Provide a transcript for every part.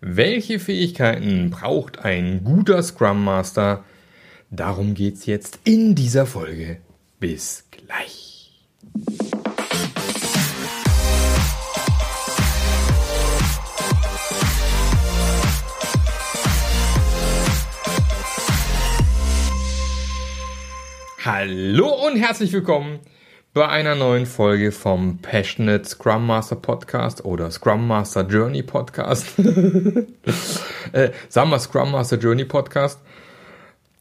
Welche Fähigkeiten braucht ein guter Scrum Master? Darum geht's jetzt in dieser Folge. Bis gleich. Hallo und herzlich willkommen bei einer neuen Folge vom Passionate Scrum Master Podcast oder Scrum Master Journey Podcast. äh, sagen wir Scrum Master Journey Podcast.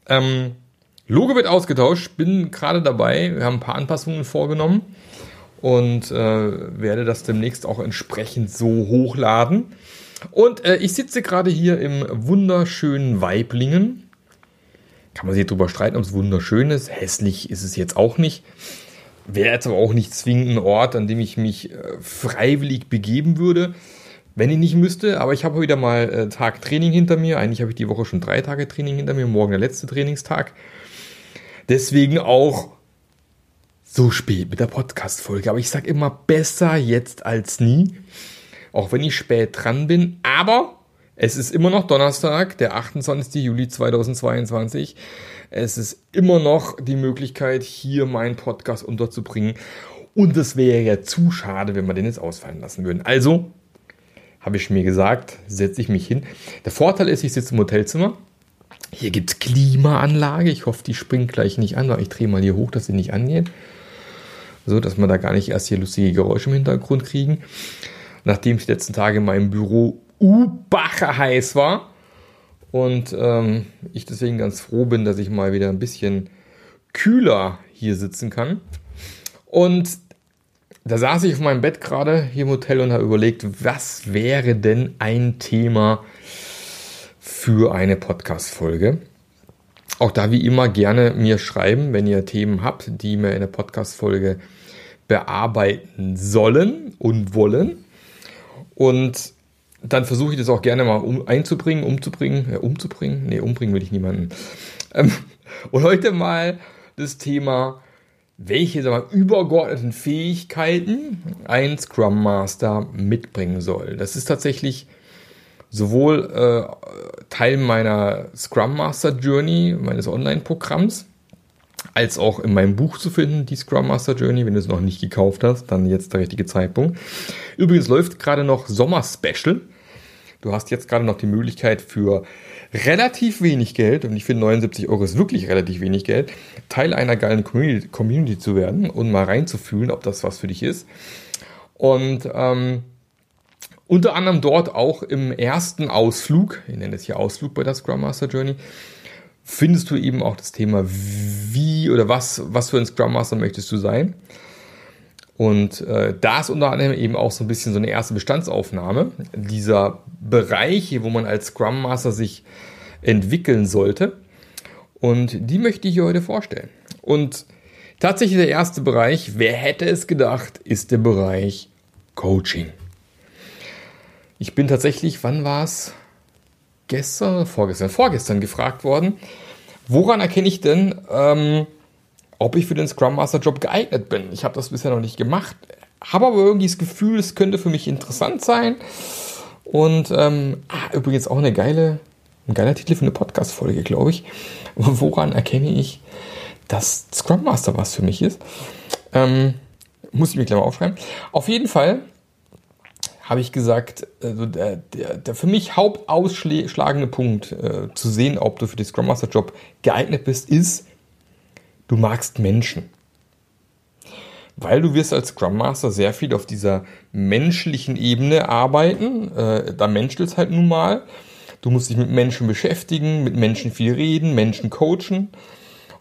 Ähm, Logo wird ausgetauscht, bin gerade dabei, wir haben ein paar Anpassungen vorgenommen und äh, werde das demnächst auch entsprechend so hochladen. Und äh, ich sitze gerade hier im wunderschönen Weiblingen. Kann man sich darüber streiten, ob es wunderschön ist. Hässlich ist es jetzt auch nicht wäre jetzt aber auch nicht zwingend ein Ort, an dem ich mich äh, freiwillig begeben würde, wenn ich nicht müsste. Aber ich habe wieder mal äh, Tag Training hinter mir. Eigentlich habe ich die Woche schon drei Tage Training hinter mir. Morgen der letzte Trainingstag. Deswegen auch so spät mit der Podcast-Folge. Aber ich sage immer besser jetzt als nie. Auch wenn ich spät dran bin. Aber es ist immer noch Donnerstag, der 28. Juli 2022 es ist immer noch die Möglichkeit, hier meinen Podcast unterzubringen. Und es wäre ja zu schade, wenn wir den jetzt ausfallen lassen würden. Also, habe ich mir gesagt, setze ich mich hin. Der Vorteil ist, ich sitze im Hotelzimmer. Hier gibt es Klimaanlage. Ich hoffe, die springt gleich nicht an, ich drehe mal hier hoch, dass sie nicht angeht. So, dass wir da gar nicht erst hier lustige Geräusche im Hintergrund kriegen. Nachdem ich die letzten Tage in meinem Büro U-Bacher heiß war, und ähm, ich deswegen ganz froh bin, dass ich mal wieder ein bisschen kühler hier sitzen kann. Und da saß ich auf meinem Bett gerade hier im Hotel und habe überlegt, was wäre denn ein Thema für eine Podcast-Folge? Auch da wie immer gerne mir schreiben, wenn ihr Themen habt, die mir in der Podcast-Folge bearbeiten sollen und wollen. Und dann versuche ich das auch gerne mal um, einzubringen, umzubringen, äh, umzubringen. Nee, umbringen will ich niemanden. Ähm, und heute mal das Thema, welche sagen wir, übergeordneten Fähigkeiten ein Scrum Master mitbringen soll. Das ist tatsächlich sowohl äh, Teil meiner Scrum Master Journey, meines Online-Programms, als auch in meinem Buch zu finden, die Scrum Master Journey. Wenn du es noch nicht gekauft hast, dann jetzt der richtige Zeitpunkt. Übrigens läuft gerade noch Sommer Special. Du hast jetzt gerade noch die Möglichkeit für relativ wenig Geld, und ich finde 79 Euro ist wirklich relativ wenig Geld, Teil einer geilen Community, zu werden und mal reinzufühlen, ob das was für dich ist. Und ähm, unter anderem dort auch im ersten Ausflug, ich nenne es hier Ausflug bei der Scrum Master Journey, findest du eben auch das Thema, wie oder was, was für ein Scrum Master möchtest du sein. Und äh, da ist unter anderem eben auch so ein bisschen so eine erste Bestandsaufnahme dieser Bereiche, wo man als Scrum Master sich entwickeln sollte. Und die möchte ich hier heute vorstellen. Und tatsächlich der erste Bereich, wer hätte es gedacht, ist der Bereich Coaching. Ich bin tatsächlich, wann war es? Gestern, vorgestern, vorgestern gefragt worden, woran erkenne ich denn, ähm, ob ich für den Scrum Master Job geeignet bin. Ich habe das bisher noch nicht gemacht, habe aber irgendwie das Gefühl, es könnte für mich interessant sein. Und ähm, ah, übrigens auch eine geile, ein geiler Titel für eine Podcast-Folge, glaube ich. Woran erkenne ich, dass Scrum Master was für mich ist? Ähm, muss ich mir gleich mal aufschreiben. Auf jeden Fall habe ich gesagt, also der, der, der für mich hauptausschlagende Punkt äh, zu sehen, ob du für den Scrum Master Job geeignet bist, ist, du magst Menschen. Weil du wirst als Scrum Master sehr viel auf dieser menschlichen Ebene arbeiten. Äh, da menschelt es halt nun mal. Du musst dich mit Menschen beschäftigen, mit Menschen viel reden, Menschen coachen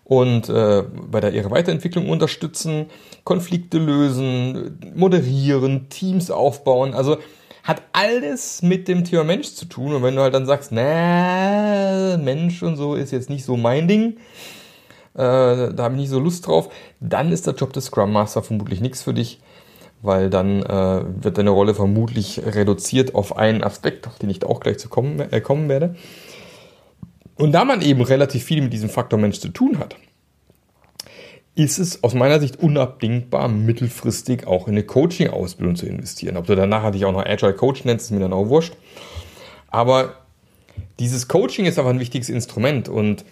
und äh, bei der ihre Weiterentwicklung unterstützen, Konflikte lösen, moderieren, Teams aufbauen. Also hat alles mit dem Thema Mensch zu tun. Und wenn du halt dann sagst, na, Mensch und so ist jetzt nicht so mein Ding, da habe ich nicht so Lust drauf, dann ist der Job des Scrum Master vermutlich nichts für dich, weil dann äh, wird deine Rolle vermutlich reduziert auf einen Aspekt, auf den ich auch gleich zu kommen, äh, kommen werde. Und da man eben relativ viel mit diesem Faktor Mensch zu tun hat, ist es aus meiner Sicht unabdingbar, mittelfristig auch in eine Coaching-Ausbildung zu investieren. Ob du danach dich auch noch Agile Coach nennst, ist mir dann auch wurscht. Aber dieses Coaching ist aber ein wichtiges Instrument und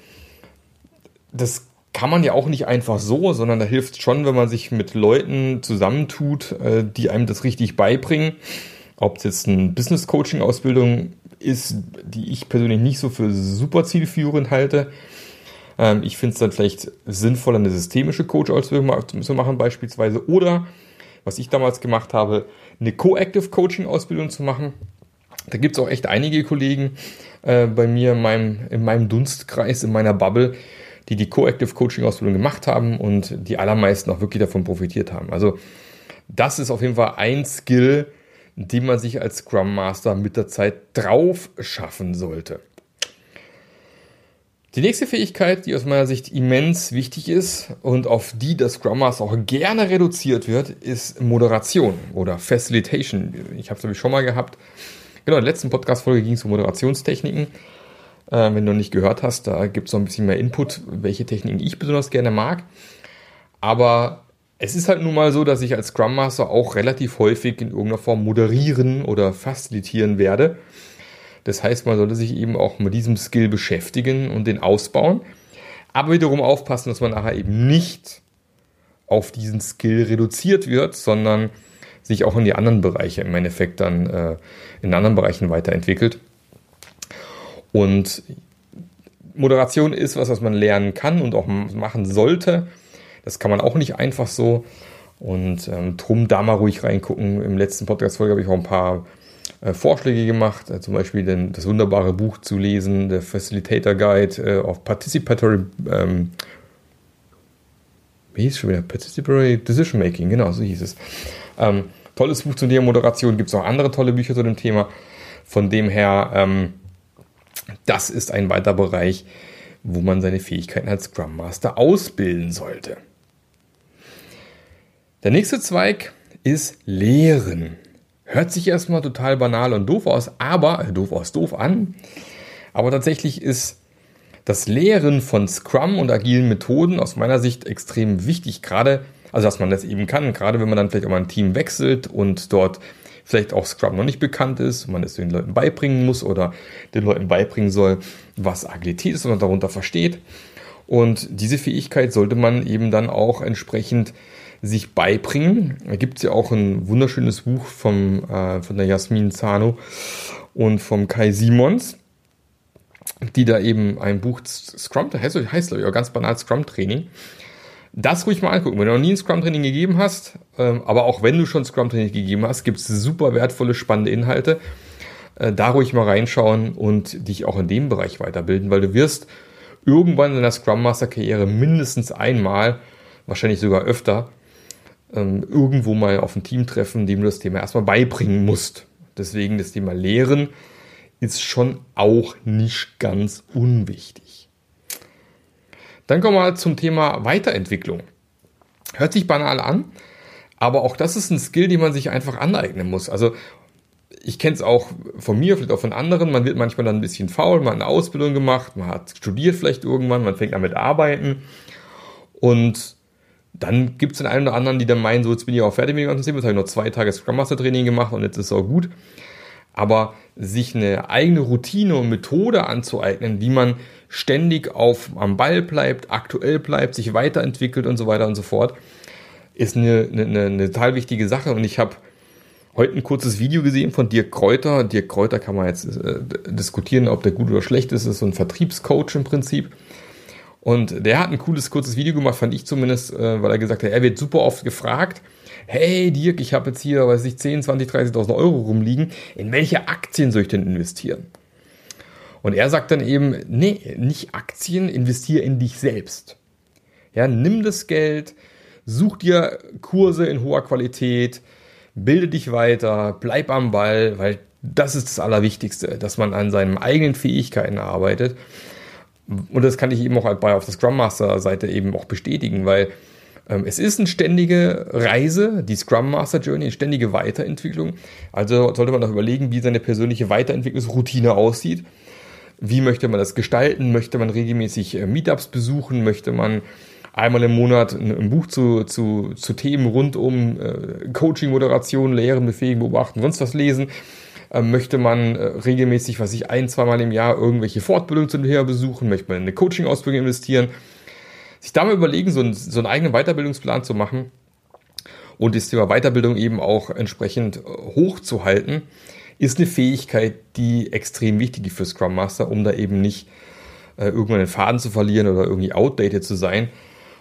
das kann man ja auch nicht einfach so, sondern da hilft schon, wenn man sich mit Leuten zusammentut, äh, die einem das richtig beibringen. Ob es jetzt eine Business Coaching Ausbildung ist, die ich persönlich nicht so für super zielführend halte. Ähm, ich finde es dann vielleicht sinnvoller, eine systemische Coach-Ausbildung zu machen beispielsweise. Oder, was ich damals gemacht habe, eine Co-Active Coaching-Ausbildung zu machen. Da gibt es auch echt einige Kollegen äh, bei mir in meinem, in meinem Dunstkreis, in meiner Bubble, die die Co-Active Coaching Ausbildung gemacht haben und die allermeisten auch wirklich davon profitiert haben. Also das ist auf jeden Fall ein Skill, den man sich als Scrum Master mit der Zeit drauf schaffen sollte. Die nächste Fähigkeit, die aus meiner Sicht immens wichtig ist und auf die das Scrum Master auch gerne reduziert wird, ist Moderation oder Facilitation. Ich habe es nämlich schon mal gehabt. Genau, in der letzten Podcast-Folge ging es um Moderationstechniken. Äh, wenn du noch nicht gehört hast, da gibt es noch ein bisschen mehr Input, welche Techniken ich besonders gerne mag. Aber es ist halt nun mal so, dass ich als Scrum Master auch relativ häufig in irgendeiner Form moderieren oder facilitieren werde. Das heißt, man sollte sich eben auch mit diesem Skill beschäftigen und den ausbauen. Aber wiederum aufpassen, dass man nachher eben nicht auf diesen Skill reduziert wird, sondern sich auch in die anderen Bereiche im Endeffekt dann äh, in anderen Bereichen weiterentwickelt. Und Moderation ist was, was man lernen kann und auch machen sollte. Das kann man auch nicht einfach so. Und ähm, drum da mal ruhig reingucken. Im letzten Podcast-Folge habe ich auch ein paar äh, Vorschläge gemacht, äh, zum Beispiel den, das wunderbare Buch zu lesen, der Facilitator Guide äh, of Participatory, ähm, wie hieß es schon wieder? Participatory Decision Making, genau, so hieß es. Ähm, tolles Buch zu der Moderation, gibt es auch andere tolle Bücher zu dem Thema. Von dem her, ähm, das ist ein weiterer Bereich, wo man seine Fähigkeiten als Scrum Master ausbilden sollte. Der nächste Zweig ist Lehren. Hört sich erstmal total banal und doof aus, aber äh, doof aus doof an. Aber tatsächlich ist das Lehren von Scrum und agilen Methoden aus meiner Sicht extrem wichtig, gerade, also dass man das eben kann, gerade wenn man dann vielleicht auch mal ein Team wechselt und dort vielleicht auch Scrum noch nicht bekannt ist, man es den Leuten beibringen muss oder den Leuten beibringen soll, was Agilität ist und darunter versteht. Und diese Fähigkeit sollte man eben dann auch entsprechend sich beibringen. Da gibt es ja auch ein wunderschönes Buch vom, äh, von der Jasmin Zano und vom Kai Simons, die da eben ein Buch Scrum, heißt, heißt glaube ich, auch ganz banal Scrum Training, das ruhig mal angucken. Wenn du noch nie ein Scrum-Training gegeben hast, ähm, aber auch wenn du schon Scrum-Training gegeben hast, gibt es super wertvolle, spannende Inhalte. Äh, da ruhig mal reinschauen und dich auch in dem Bereich weiterbilden, weil du wirst irgendwann in deiner Scrum Master Karriere mindestens einmal, wahrscheinlich sogar öfter, ähm, irgendwo mal auf ein Team treffen, dem du das Thema erstmal beibringen musst. Deswegen das Thema Lehren ist schon auch nicht ganz unwichtig. Dann kommen wir zum Thema Weiterentwicklung. Hört sich banal an, aber auch das ist ein Skill, den man sich einfach aneignen muss. Also ich kenne es auch von mir, vielleicht auch von anderen. Man wird manchmal dann ein bisschen faul, man hat eine Ausbildung gemacht, man hat studiert vielleicht irgendwann, man fängt an mit Arbeiten und dann gibt es den einen oder anderen, die dann meinen, so jetzt bin ich auch fertig mit dem ganzen Thema, jetzt habe ich noch zwei Tage Scrum Master Training gemacht und jetzt ist es auch gut. Aber sich eine eigene Routine und Methode anzueignen, wie man ständig auf, am Ball bleibt, aktuell bleibt, sich weiterentwickelt und so weiter und so fort, ist eine, eine, eine total wichtige Sache. Und ich habe heute ein kurzes Video gesehen von Dirk Kräuter. Dirk Kräuter kann man jetzt äh, diskutieren, ob der gut oder schlecht ist. Das ist so ein Vertriebscoach im Prinzip. Und der hat ein cooles, kurzes Video gemacht, fand ich zumindest, äh, weil er gesagt hat, er wird super oft gefragt, hey Dirk, ich habe jetzt hier, weiß ich, 10, 20, 30.000 Euro rumliegen, in welche Aktien soll ich denn investieren? Und er sagt dann eben, nee, nicht Aktien, investiere in dich selbst. Ja, nimm das Geld, such dir Kurse in hoher Qualität, bilde dich weiter, bleib am Ball, weil das ist das Allerwichtigste, dass man an seinen eigenen Fähigkeiten arbeitet. Und das kann ich eben auch bei auf der Scrum Master Seite eben auch bestätigen, weil es ist eine ständige Reise, die Scrum Master Journey, eine ständige Weiterentwicklung. Also sollte man auch überlegen, wie seine persönliche Weiterentwicklungsroutine aussieht wie möchte man das gestalten? Möchte man regelmäßig äh, Meetups besuchen? Möchte man einmal im Monat ein Buch zu, zu, zu Themen rund um äh, Coaching, Moderation, Lehren, Befähigen, Beobachten, sonst was lesen? Äh, möchte man äh, regelmäßig, was ich, ein, zweimal im Jahr irgendwelche Fortbildungen Thema besuchen? Möchte man in eine Coaching-Ausbildung investieren? Sich da mal überlegen, so einen, so einen eigenen Weiterbildungsplan zu machen und das Thema Weiterbildung eben auch entsprechend äh, hochzuhalten, ist eine Fähigkeit, die extrem wichtig ist für Scrum Master, um da eben nicht äh, irgendwann den Faden zu verlieren oder irgendwie outdated zu sein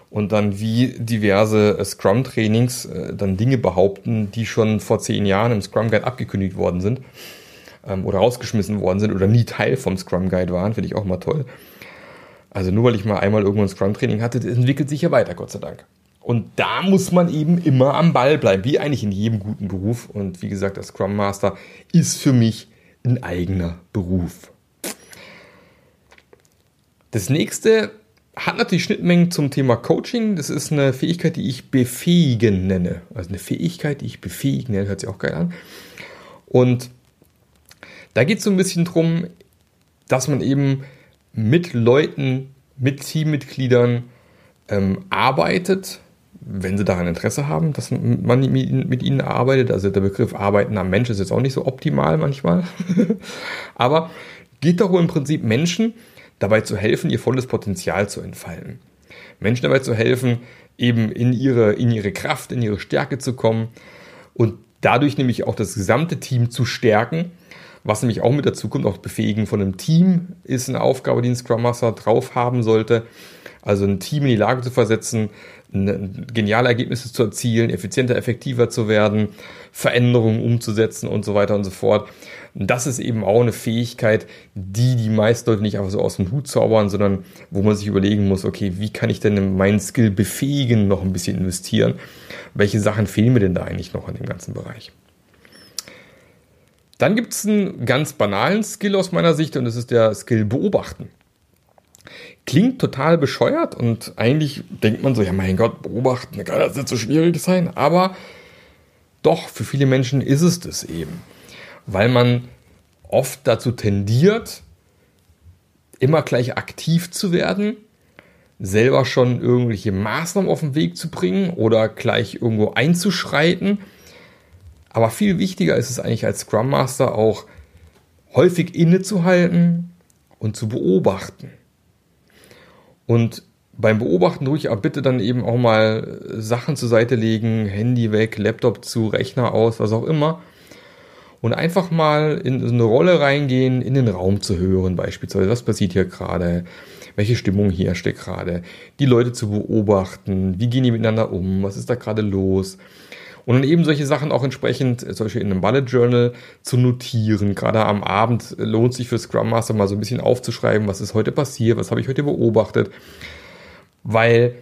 und dann wie diverse äh, Scrum-Trainings äh, dann Dinge behaupten, die schon vor zehn Jahren im Scrum Guide abgekündigt worden sind ähm, oder rausgeschmissen worden sind oder nie Teil vom Scrum Guide waren, finde ich auch mal toll. Also nur weil ich mal einmal irgendwo ein Scrum-Training hatte, das entwickelt sich ja weiter, Gott sei Dank. Und da muss man eben immer am Ball bleiben, wie eigentlich in jedem guten Beruf. Und wie gesagt, der Scrum Master ist für mich ein eigener Beruf. Das nächste hat natürlich Schnittmengen zum Thema Coaching. Das ist eine Fähigkeit, die ich befähigen nenne. Also eine Fähigkeit, die ich befähigen nenne, hört sich auch geil an. Und da geht es so ein bisschen drum, dass man eben mit Leuten, mit Teammitgliedern ähm, arbeitet, wenn sie daran Interesse haben, dass man mit ihnen arbeitet. Also der Begriff Arbeiten am Mensch ist jetzt auch nicht so optimal manchmal. Aber geht darum im Prinzip Menschen dabei zu helfen, ihr volles Potenzial zu entfalten. Menschen dabei zu helfen, eben in ihre, in ihre Kraft, in ihre Stärke zu kommen und dadurch nämlich auch das gesamte Team zu stärken was nämlich auch mit dazu kommt, auch Befähigen von einem Team ist eine Aufgabe, die ein Scrum Master drauf haben sollte. Also ein Team in die Lage zu versetzen, geniale Ergebnisse zu erzielen, effizienter, effektiver zu werden, Veränderungen umzusetzen und so weiter und so fort. Das ist eben auch eine Fähigkeit, die die meisten Leute nicht einfach so aus dem Hut zaubern, sondern wo man sich überlegen muss, okay, wie kann ich denn meinen Skill befähigen, noch ein bisschen investieren? Welche Sachen fehlen mir denn da eigentlich noch an dem ganzen Bereich? Dann gibt es einen ganz banalen Skill aus meiner Sicht und das ist der Skill Beobachten. Klingt total bescheuert und eigentlich denkt man so, ja mein Gott, beobachten, kann das nicht so schwierig sein, aber doch, für viele Menschen ist es das eben, weil man oft dazu tendiert, immer gleich aktiv zu werden, selber schon irgendwelche Maßnahmen auf den Weg zu bringen oder gleich irgendwo einzuschreiten aber viel wichtiger ist es eigentlich als Scrum Master auch häufig innezuhalten und zu beobachten. Und beim Beobachten ruhig aber bitte dann eben auch mal Sachen zur Seite legen, Handy weg, Laptop zu, Rechner aus, was auch immer. Und einfach mal in eine Rolle reingehen, in den Raum zu hören, beispielsweise, was passiert hier gerade, welche Stimmung herrscht gerade, die Leute zu beobachten, wie gehen die miteinander um, was ist da gerade los, und dann eben solche Sachen auch entsprechend, zum Beispiel in einem Bullet Journal, zu notieren. Gerade am Abend lohnt sich für Scrum Master mal so ein bisschen aufzuschreiben, was ist heute passiert, was habe ich heute beobachtet. Weil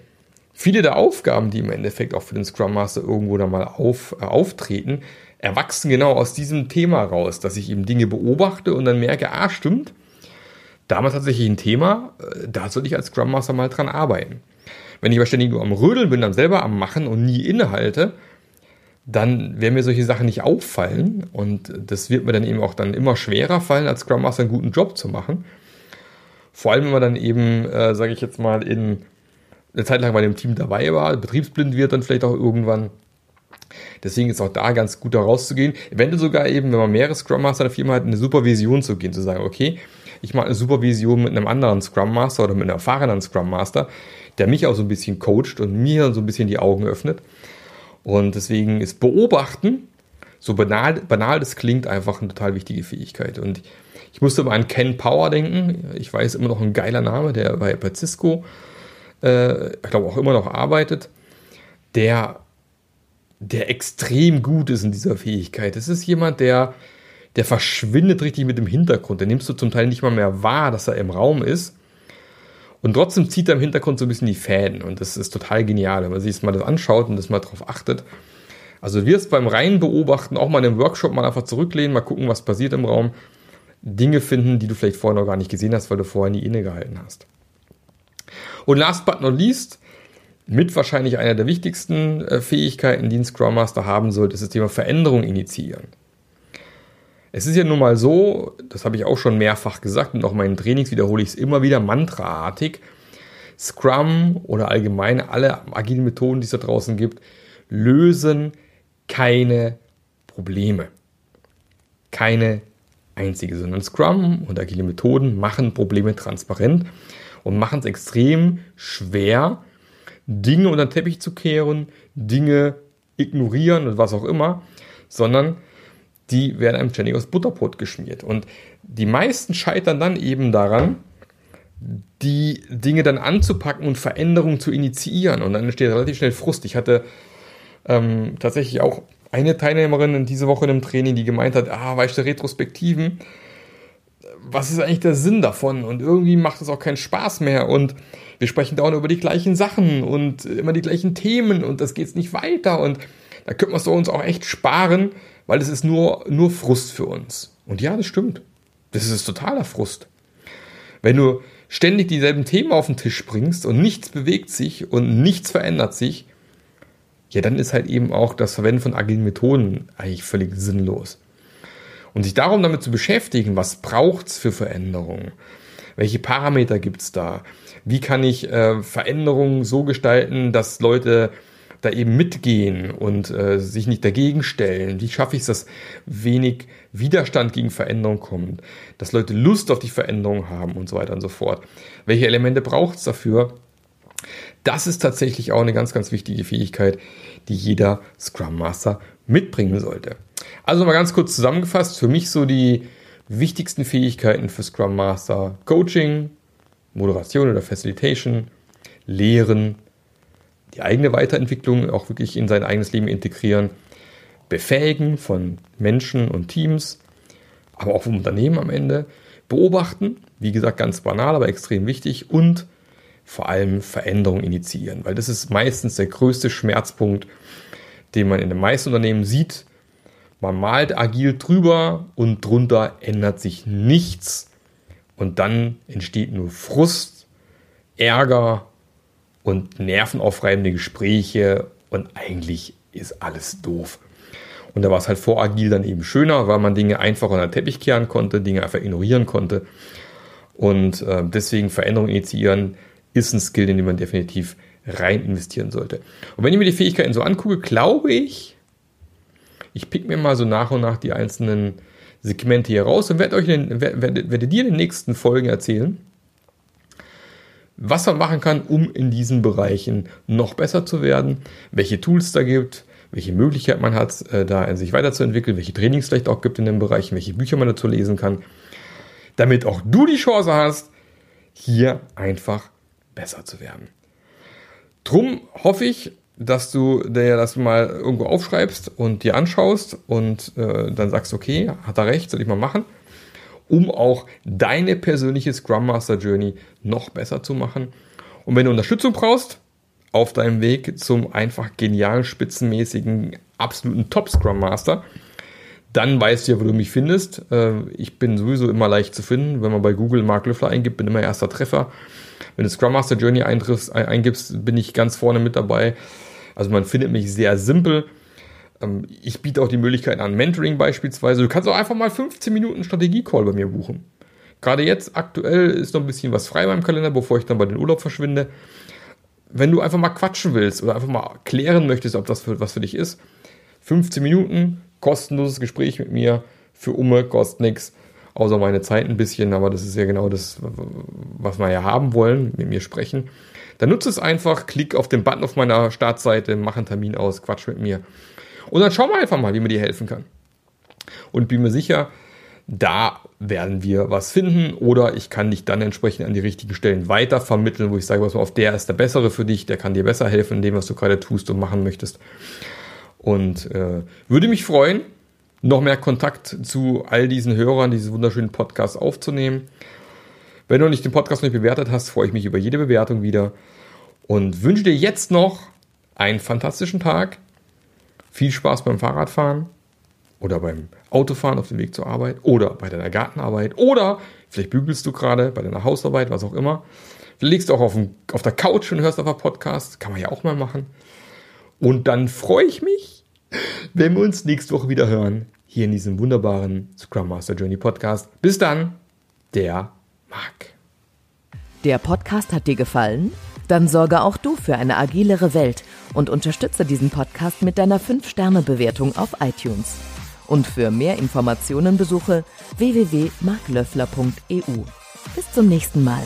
viele der Aufgaben, die im Endeffekt auch für den Scrum Master irgendwo da mal auf, äh, auftreten, erwachsen genau aus diesem Thema raus, dass ich eben Dinge beobachte und dann merke, ah, stimmt, damals tatsächlich ein Thema, äh, da sollte ich als Scrum Master mal dran arbeiten. Wenn ich aber ständig nur am Rödeln bin, dann selber am Machen und nie innehalte, dann werden mir solche Sachen nicht auffallen und das wird mir dann eben auch dann immer schwerer fallen, als Scrum Master einen guten Job zu machen. Vor allem, wenn man dann eben, äh, sage ich jetzt mal, in eine Zeit lang bei dem Team dabei war, betriebsblind wird dann vielleicht auch irgendwann. Deswegen ist auch da ganz gut da rauszugehen. Eventuell sogar eben, wenn man mehrere Scrum Master in der Firma hat, eine Supervision zu gehen, zu sagen, okay, ich mache eine Supervision mit einem anderen Scrum Master oder mit einem erfahrenen Scrum Master, der mich auch so ein bisschen coacht und mir so ein bisschen die Augen öffnet. Und deswegen ist Beobachten, so banal, banal das klingt, einfach eine total wichtige Fähigkeit. Und ich musste mal an Ken Power denken. Ich weiß immer noch ein geiler Name, der bei, bei Cisco, äh, ich glaube auch immer noch arbeitet, der, der extrem gut ist in dieser Fähigkeit. Es ist jemand, der, der verschwindet richtig mit dem Hintergrund. Der nimmst du zum Teil nicht mal mehr wahr, dass er im Raum ist. Und trotzdem zieht er im Hintergrund so ein bisschen die Fäden. Und das ist total genial, wenn man sich das mal das anschaut und das mal drauf achtet. Also du wirst beim reinen Beobachten auch mal in einem Workshop mal einfach zurücklehnen, mal gucken, was passiert im Raum. Dinge finden, die du vielleicht vorher noch gar nicht gesehen hast, weil du vorher nie innegehalten hast. Und last but not least, mit wahrscheinlich einer der wichtigsten äh, Fähigkeiten, die ein Scrum Master haben sollte, ist das Thema Veränderung initiieren. Es ist ja nun mal so, das habe ich auch schon mehrfach gesagt und auch in meinen Trainings wiederhole ich es immer wieder mantraartig. Scrum oder allgemein alle agilen Methoden, die es da draußen gibt, lösen keine Probleme. Keine einzige, sondern Scrum und agile Methoden machen Probleme transparent und machen es extrem schwer, Dinge unter den Teppich zu kehren, Dinge ignorieren und was auch immer, sondern die werden einem ständig aus Butterbrot geschmiert. Und die meisten scheitern dann eben daran, die Dinge dann anzupacken und Veränderungen zu initiieren. Und dann entsteht relativ schnell Frust. Ich hatte ähm, tatsächlich auch eine Teilnehmerin diese Woche in einem Training, die gemeint hat, ah, weißt du, Retrospektiven, was ist eigentlich der Sinn davon? Und irgendwie macht es auch keinen Spaß mehr. Und wir sprechen dauernd über die gleichen Sachen und immer die gleichen Themen und das geht nicht weiter. Und da könnte man es uns auch echt sparen, weil es ist nur, nur Frust für uns. Und ja, das stimmt. Das ist totaler Frust. Wenn du ständig dieselben Themen auf den Tisch bringst und nichts bewegt sich und nichts verändert sich, ja, dann ist halt eben auch das Verwenden von agilen Methoden eigentlich völlig sinnlos. Und sich darum damit zu beschäftigen, was braucht es für Veränderungen? Welche Parameter gibt es da? Wie kann ich äh, Veränderungen so gestalten, dass Leute da eben mitgehen und äh, sich nicht dagegen stellen? Wie schaffe ich es, dass wenig Widerstand gegen Veränderung kommt? Dass Leute Lust auf die Veränderung haben und so weiter und so fort? Welche Elemente braucht es dafür? Das ist tatsächlich auch eine ganz, ganz wichtige Fähigkeit, die jeder Scrum Master mitbringen sollte. Also mal ganz kurz zusammengefasst, für mich so die wichtigsten Fähigkeiten für Scrum Master Coaching, Moderation oder Facilitation, Lehren, die eigene Weiterentwicklung auch wirklich in sein eigenes Leben integrieren, Befähigen von Menschen und Teams, aber auch vom Unternehmen am Ende, beobachten, wie gesagt, ganz banal, aber extrem wichtig und vor allem Veränderungen initiieren, weil das ist meistens der größte Schmerzpunkt, den man in den meisten Unternehmen sieht. Man malt agil drüber und drunter ändert sich nichts und dann entsteht nur Frust, Ärger und nervenaufreibende Gespräche und eigentlich ist alles doof. Und da war es halt vor Agil dann eben schöner, weil man Dinge einfach unter den Teppich kehren konnte, Dinge einfach ignorieren konnte. Und äh, deswegen Veränderungen initiieren ist ein Skill, in den man definitiv rein investieren sollte. Und wenn ich mir die Fähigkeiten so angucke, glaube ich, ich pick mir mal so nach und nach die einzelnen Segmente hier raus und werde euch in, werde, werde dir in den nächsten Folgen erzählen, was man machen kann, um in diesen Bereichen noch besser zu werden, welche Tools da gibt, welche Möglichkeit man hat, äh, da sich weiterzuentwickeln, welche Trainings vielleicht auch gibt in den Bereichen, welche Bücher man dazu lesen kann, damit auch du die Chance hast, hier einfach besser zu werden. Drum hoffe ich, dass du dir das mal irgendwo aufschreibst und dir anschaust und äh, dann sagst, okay, hat er recht, soll ich mal machen um auch deine persönliche Scrum Master Journey noch besser zu machen. Und wenn du Unterstützung brauchst, auf deinem Weg zum einfach genialen, spitzenmäßigen, absoluten Top Scrum Master, dann weißt du ja, wo du mich findest. Äh, ich bin sowieso immer leicht zu finden. Wenn man bei Google Mark Löffler eingibt, bin immer erster Treffer. Wenn du Scrum Master Journey eingibst, bin ich ganz vorne mit dabei. Also man findet mich sehr simpel. Ähm, ich biete auch die Möglichkeit an Mentoring beispielsweise. Du kannst auch einfach mal 15 Minuten Strategie-Call bei mir buchen. Gerade jetzt aktuell ist noch ein bisschen was frei beim Kalender, bevor ich dann bei den Urlaub verschwinde. Wenn du einfach mal quatschen willst oder einfach mal klären möchtest, ob das für, was für dich ist, 15 Minuten, kostenloses Gespräch mit mir, für Umme, kostet nichts, außer meine Zeit ein bisschen, aber das ist ja genau das, was wir ja haben wollen, mit mir sprechen. Dann nutze es einfach, klick auf den Button auf meiner Startseite, mach einen Termin aus, quatsch mit mir. Und dann schauen wir einfach mal, wie man dir helfen kann. Und bin mir sicher, da werden wir was finden oder ich kann dich dann entsprechend an die richtigen Stellen weiter vermitteln, wo ich sage, was auf der ist der bessere für dich, der kann dir besser helfen in dem, was du gerade tust und machen möchtest. Und äh, würde mich freuen, noch mehr Kontakt zu all diesen Hörern dieses wunderschönen Podcasts aufzunehmen. Wenn du nicht den Podcast nicht bewertet hast, freue ich mich über jede Bewertung wieder und wünsche dir jetzt noch einen fantastischen Tag. Viel Spaß beim Fahrradfahren oder beim Autofahren auf dem Weg zur Arbeit oder bei deiner Gartenarbeit oder vielleicht bügelst du gerade bei deiner Hausarbeit, was auch immer. Vielleicht liegst du auch auf, dem, auf der Couch und hörst einen Podcast. Kann man ja auch mal machen. Und dann freue ich mich, wenn wir uns nächste Woche wieder hören, hier in diesem wunderbaren Scrum Master Journey Podcast. Bis dann, der Marc. Der Podcast hat dir gefallen? Dann sorge auch du für eine agilere Welt und unterstütze diesen Podcast mit deiner 5-Sterne-Bewertung auf iTunes. Und für mehr Informationen besuche www.marklöffler.eu. Bis zum nächsten Mal.